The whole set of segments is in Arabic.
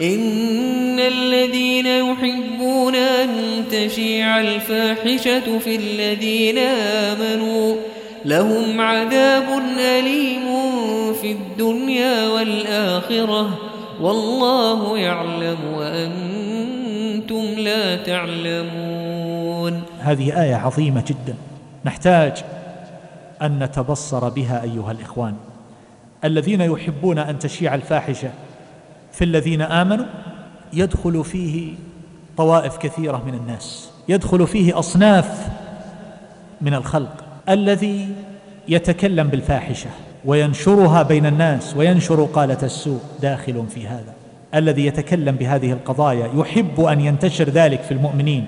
إن الذين يحبون أن تشيع الفاحشة في الذين آمنوا لهم عذاب أليم في الدنيا والآخرة والله يعلم وأنتم لا تعلمون. هذه آية عظيمة جدا. نحتاج أن نتبصر بها أيها الإخوان. الذين يحبون أن تشيع الفاحشة في الذين آمنوا يدخل فيه طوائف كثيرة من الناس يدخل فيه أصناف من الخلق الذي يتكلم بالفاحشة وينشرها بين الناس وينشر قالة السوء داخل في هذا. الذي يتكلم بهذه القضايا يحب أن ينتشر ذلك في المؤمنين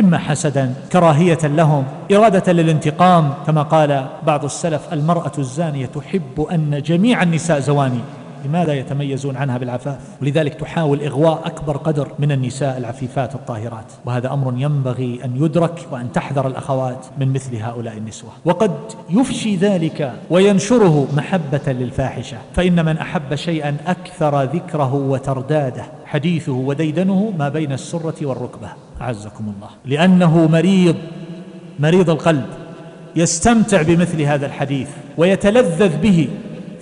إما حسدا كراهية لهم إرادة للانتقام كما قال بعض السلف المرأة الزانية تحب أن جميع النساء زواني لماذا يتميزون عنها بالعفاف؟ ولذلك تحاول إغواء أكبر قدر من النساء العفيفات الطاهرات. وهذا أمر ينبغي أن يدرك وأن تحذر الأخوات من مثل هؤلاء النسوة. وقد يفشي ذلك وينشره محبة للفاحشة. فإن من أحب شيئا أكثر ذكره وترداده حديثه وديدنه ما بين السرة والركبة. أعزكم الله. لأنه مريض مريض القلب يستمتع بمثل هذا الحديث ويتلذذ به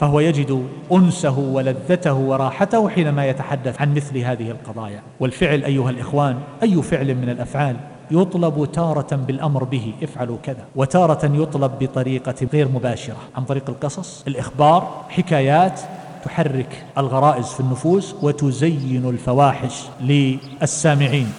فهو يجد أنسه ولذته وراحته حينما يتحدث عن مثل هذه القضايا. والفعل أيها الإخوان أي فعل من الأفعال يطلب تارة بالأمر به افعلوا كذا. وتارة يطلب بطريقة غير مباشرة. عن طريق القصص الإخبار حكايات تحرك الغرائز في النفوس وتزين الفواحش للسامعين.